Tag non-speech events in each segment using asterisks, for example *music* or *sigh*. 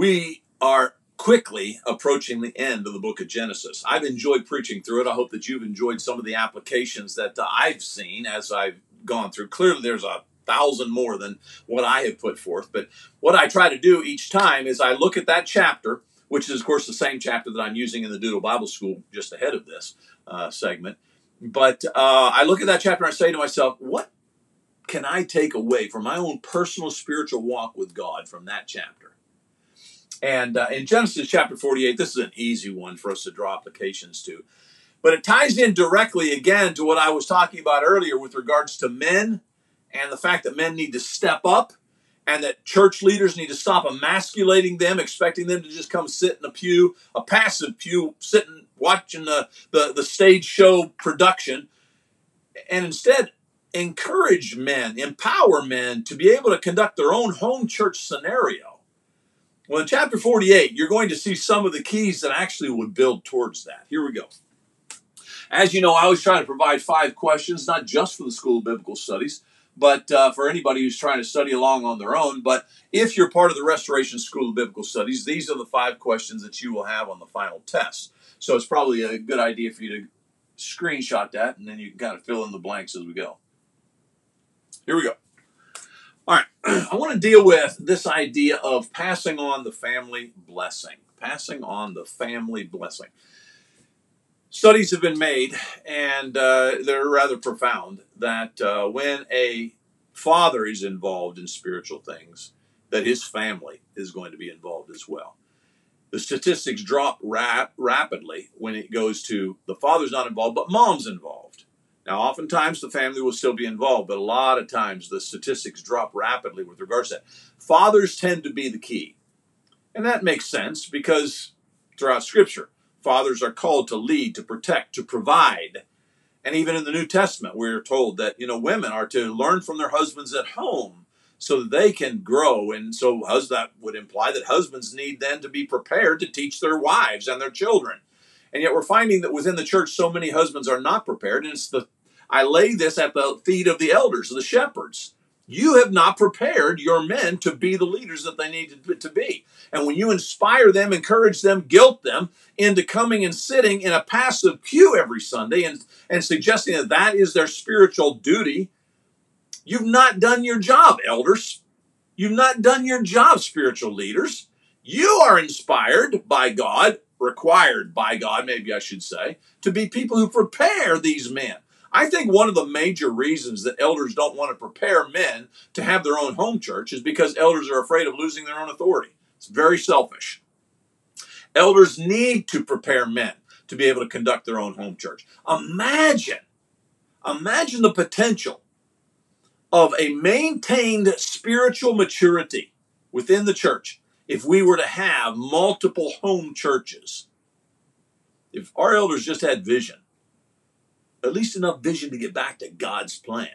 We are quickly approaching the end of the book of Genesis. I've enjoyed preaching through it. I hope that you've enjoyed some of the applications that uh, I've seen as I've gone through. Clearly, there's a thousand more than what I have put forth. But what I try to do each time is I look at that chapter, which is, of course, the same chapter that I'm using in the Doodle Bible School just ahead of this uh, segment. But uh, I look at that chapter and I say to myself, what can I take away from my own personal spiritual walk with God from that chapter? And uh, in Genesis chapter 48, this is an easy one for us to draw applications to. But it ties in directly again to what I was talking about earlier with regards to men and the fact that men need to step up and that church leaders need to stop emasculating them, expecting them to just come sit in a pew, a passive pew, sitting watching the, the, the stage show production, and instead encourage men, empower men to be able to conduct their own home church scenario. Well, in chapter 48, you're going to see some of the keys that actually would build towards that. Here we go. As you know, I always try to provide five questions, not just for the School of Biblical Studies, but uh, for anybody who's trying to study along on their own. But if you're part of the Restoration School of Biblical Studies, these are the five questions that you will have on the final test. So it's probably a good idea for you to screenshot that, and then you can kind of fill in the blanks as we go. Here we go. I want to deal with this idea of passing on the family blessing. Passing on the family blessing studies have been made, and uh, they're rather profound, that uh, when a father is involved in spiritual things, that his family is going to be involved as well. The statistics drop rap- rapidly when it goes to the father's not involved, but mom's involved. Now, oftentimes the family will still be involved, but a lot of times the statistics drop rapidly with regards to that. Fathers tend to be the key. And that makes sense because throughout Scripture, Fathers are called to lead, to protect, to provide. And even in the New Testament, we're told that, you know, women are to learn from their husbands at home so that they can grow. And so that would imply that husbands need then to be prepared to teach their wives and their children. And yet we're finding that within the church, so many husbands are not prepared. And it's the, I lay this at the feet of the elders, the shepherds. You have not prepared your men to be the leaders that they need to, be. And when you inspire them, encourage them, guilt them into coming and sitting in a passive pew every Sunday and, and suggesting that that is their spiritual duty, you've not done your job, elders. You've not done your job, spiritual leaders. You are inspired by God, required by God, maybe I should say, to be people who prepare these men. I think one of the major reasons that elders don't want to prepare men to have their own home church is because elders are afraid of losing their own authority. It's very selfish. Elders need to prepare men to be able to conduct their own home church. Imagine, imagine the potential of a maintained spiritual maturity within the church if we were to have multiple home churches. If our elders just had vision, at least enough vision to get back to God's plan.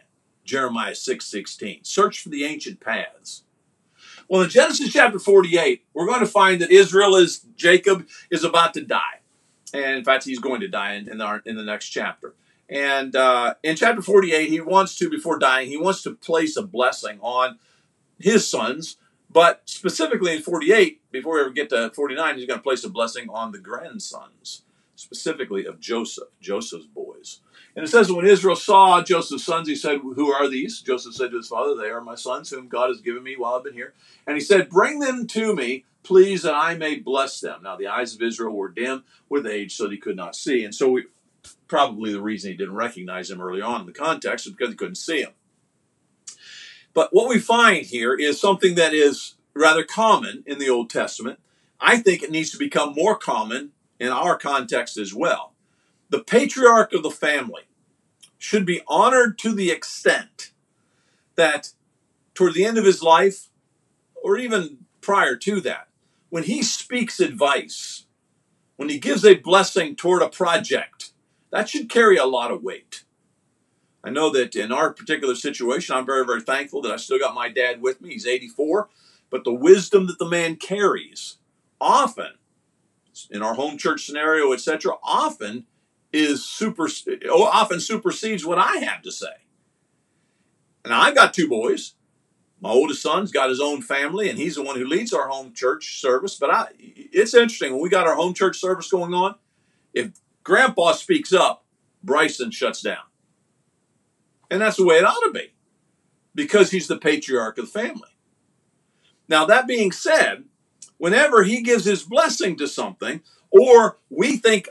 Jeremiah 6 16. Search for the ancient paths. Well, in Genesis chapter 48, we're going to find that Israel is, Jacob is about to die. And in fact, he's going to die in, in, our, in the next chapter. And uh, in chapter 48, he wants to, before dying, he wants to place a blessing on his sons. But specifically in 48, before we ever get to 49, he's going to place a blessing on the grandsons, specifically of Joseph, Joseph's boys. And it says, when Israel saw Joseph's sons, he said, Who are these? Joseph said to his father, They are my sons, whom God has given me while I've been here. And he said, Bring them to me, please, that I may bless them. Now, the eyes of Israel were dim with age, so that he could not see. And so, we, probably the reason he didn't recognize him early on in the context is because he couldn't see him. But what we find here is something that is rather common in the Old Testament. I think it needs to become more common in our context as well. The patriarch of the family should be honored to the extent that toward the end of his life, or even prior to that, when he speaks advice, when he gives a blessing toward a project, that should carry a lot of weight. I know that in our particular situation, I'm very, very thankful that I still got my dad with me. He's 84, but the wisdom that the man carries often, in our home church scenario, etc., often is super oh, often supersedes what I have to say. And I've got two boys, My oldest son's got his own family, and he's the one who leads our home church service. But I, it's interesting when we got our home church service going on. If Grandpa speaks up, Bryson shuts down, and that's the way it ought to be, because he's the patriarch of the family. Now that being said, whenever he gives his blessing to something, or we think,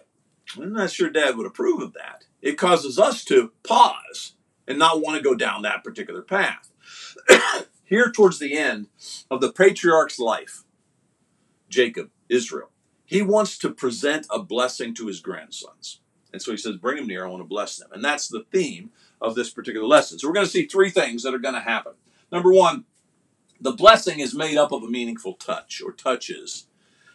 I'm not sure Dad would approve of that, it causes us to pause and not want to go down that particular path. *coughs* Here, towards the end of the patriarch's life, Jacob, Israel, he wants to present a blessing to his grandsons. And so he says, Bring them near, I want to bless them. And that's the theme of this particular lesson. So we're going to see three things that are going to happen. Number one, the blessing is made up of a meaningful touch or touches,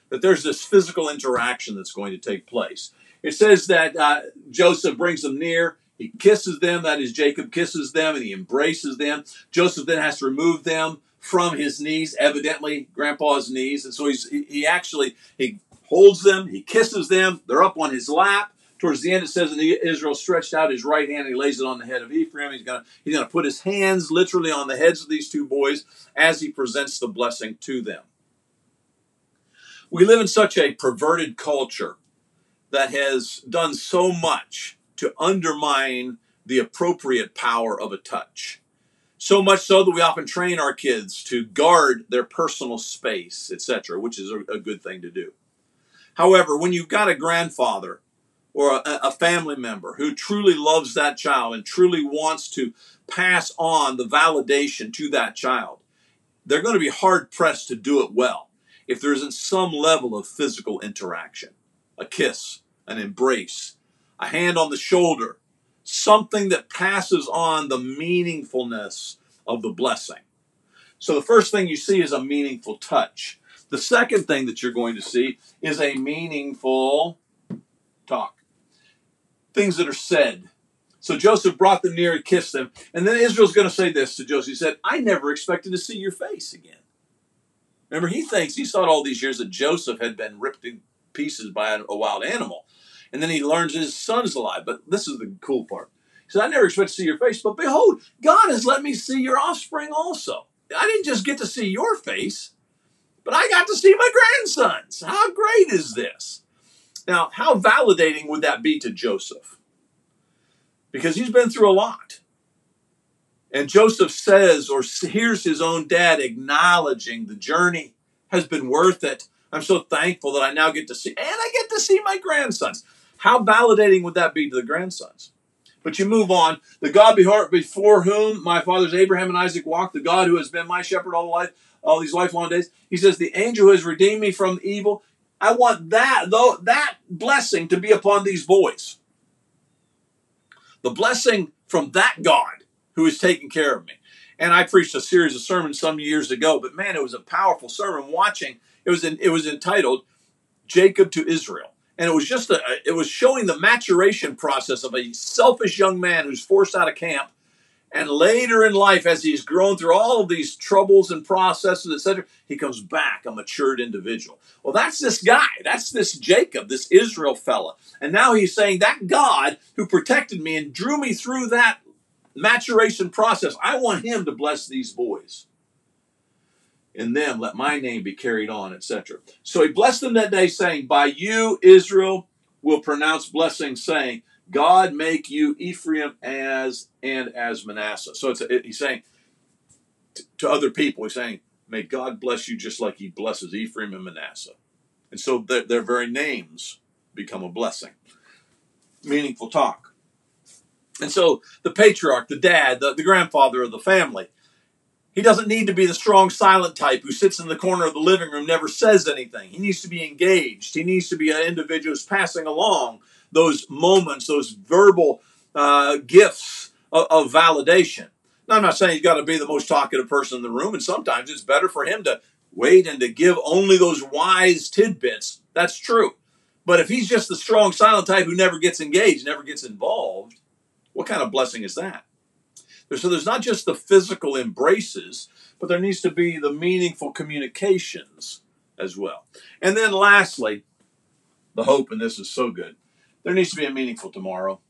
that there's this physical interaction that's going to take place. It says that uh, Joseph brings them near, he kisses them, that is, Jacob kisses them, and he embraces them. Joseph then has to remove them from his knees, evidently grandpa's knees, and so he's he actually he holds them, he kisses them, they're up on his lap. Towards the end, it says, and Israel stretched out his right hand and he lays it on the head of Ephraim. He's going he's gonna put his hands literally on the heads of these two boys as he presents the blessing to them. We live in such a perverted culture that has done so much to undermine the appropriate power of a touch. So much so that we often train our kids to guard their personal space, etc., which is a, a good thing to do. However, when you've got a grandfather or a, a, family member who truly loves that child and truly wants to pass on the validation to that child, they're going to be hard pressed to do it well if there isn't some level of physical interaction a kiss, an embrace, a hand on the shoulder, something that passes on the meaningfulness of the blessing. So the first thing you see is a meaningful touch. The second thing that you're going to see is a meaningful talk things that are said. So Joseph brought them near and kissed them. And then Israel's going to say this to Joseph. He said, I never expected to see your face again. Remember, he thinks, he's thought all these years that Joseph had been ripped in pieces by a wild animal. And then he learns his son's alive. But this is the cool part. He said, I never expected to see your face, but behold, God has let me see your offspring also. I didn't just get to see your face, but I got to see my grandsons. How great is this? Now, how validating would that be to Joseph? Because he's been through a lot. And Joseph says or hears his own dad acknowledging the journey has been worth it. I'm so thankful that I now get to see, and I get to see my grandsons. How validating would that be to the grandsons? But you move on. The God before whom my fathers Abraham and Isaac walked, the God who has been my shepherd all life, all these lifelong days. He says, The angel who has redeemed me from evil. I want that, though, that blessing to be upon these boys. The blessing from that God who is taking care of me. And I preached a series of sermons some years ago, but man, it was a powerful sermon watching. It was in, it was entitled Jacob to Israel. And it was just a it was showing the maturation process of a selfish young man who's forced out of camp and later in life, as he's grown through all of these troubles and processes, etc., he comes back a matured individual. Well, that's this guy. That's this Jacob, this Israel fella. And now he's saying that God who protected me and drew me through that maturation process, I want him to bless these boys. In them, let my name be carried on, etc. So he blessed them that day, saying, By you, Israel, will pronounce blessing, saying, God make you Ephraim as and as Manasseh. So it's it, he's saying to, other people, he's saying, may God bless you just like he blesses Ephraim and Manasseh. And so their, their very names become a blessing. Meaningful talk. And so the patriarch, the dad, the, the grandfather of the family, he doesn't need to be the strong, silent type who sits in the corner of the living room, never says anything. He needs to be engaged. He needs to be an individual who's passing along those moments, those verbal uh, gifts of, of validation. Now, I'm not saying he's got to be the most talkative person in the room, and sometimes it's better for him to wait and to give only those wise tidbits. That's true. But if he's just the strong, silent type who never gets engaged, never gets involved, what kind of blessing is that? So there's not just the physical embraces, but there needs to be the meaningful communications as well. And then lastly, the hope, and this is so good, there needs to be a meaningful tomorrow.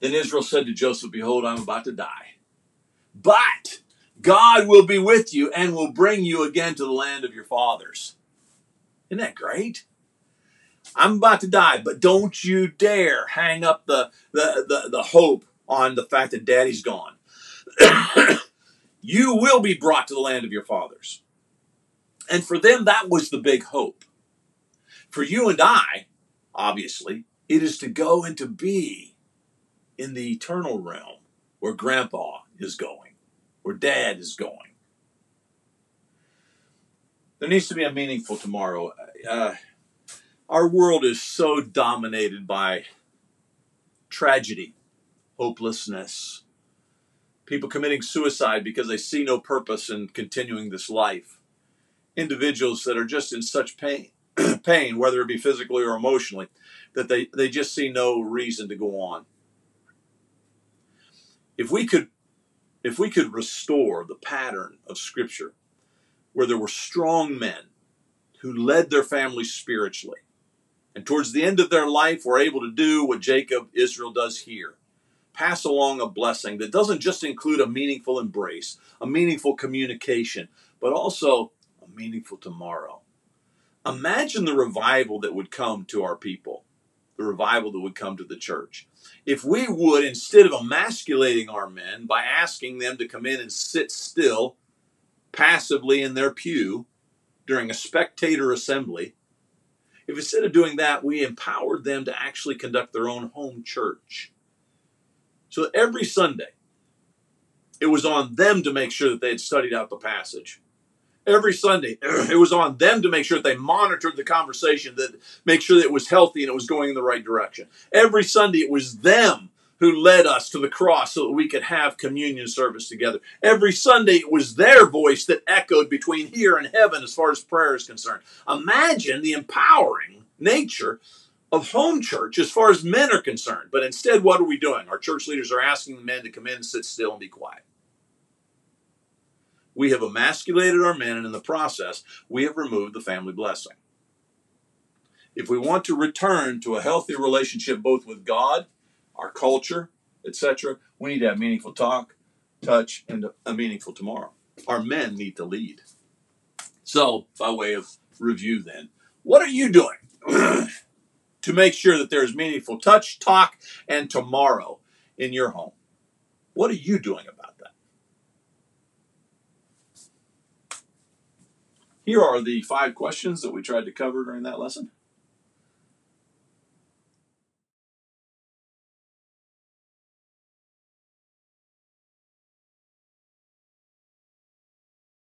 Then Israel said to Joseph, Behold, I'm about to die. But God will be with you and will bring you again to the land of your fathers. Isn't that great? I'm about to die, but don't you dare hang up the, the, the, the hope on the fact that daddy's gone. *coughs* you will be brought to the land of your fathers. And for them, that was the big hope. For you and I, obviously, it is to go and to be in the eternal realm where grandpa is going, where dad is going. There needs to be a meaningful tomorrow. Uh, our world is so dominated by tragedy, hopelessness, people committing suicide because they see no purpose in continuing this life, individuals that are just in such pain, *clears throat* pain, whether it be physically or emotionally, that they, they just see no reason to go on. If we could if we could restore the pattern of scripture where there were strong men who led their families spiritually and towards the end of their life were able to do what Jacob Israel does here pass along a blessing that doesn't just include a meaningful embrace, a meaningful communication, but also a meaningful tomorrow. Imagine the revival that would come to our people, the revival that would come to the church. If we would, instead of emasculating our men by asking them to come in and sit still passively in their pew during a spectator assembly, if instead of doing that, we empowered them to actually conduct their own home church. So every Sunday, it was on them to make sure that they had studied out the passage. Every Sunday, *clears throat* it was on them to make sure that they monitored the conversation, that make sure that it was healthy and it was going in the right direction. Every Sunday, it was them who led us to the cross so that we could have communion service together. Every Sunday, it was their voice that echoed between here and heaven as far as prayer is concerned. Imagine the empowering nature of home church as far as men are concerned. But instead, what are we doing? Our church leaders are asking the men to come in, sit still, and be quiet. We have emasculated our men, and in the process, we have removed the family blessing. If we want to return to a healthy relationship both with God, our culture, etc., we need to have meaningful talk, touch, and a meaningful tomorrow. Our men need to lead. So, by way of review, then, what are you doing *clears throat* to make sure that there's meaningful touch, talk, and tomorrow in your home? What are you doing about that? Here are the five questions that we tried to cover during that lesson.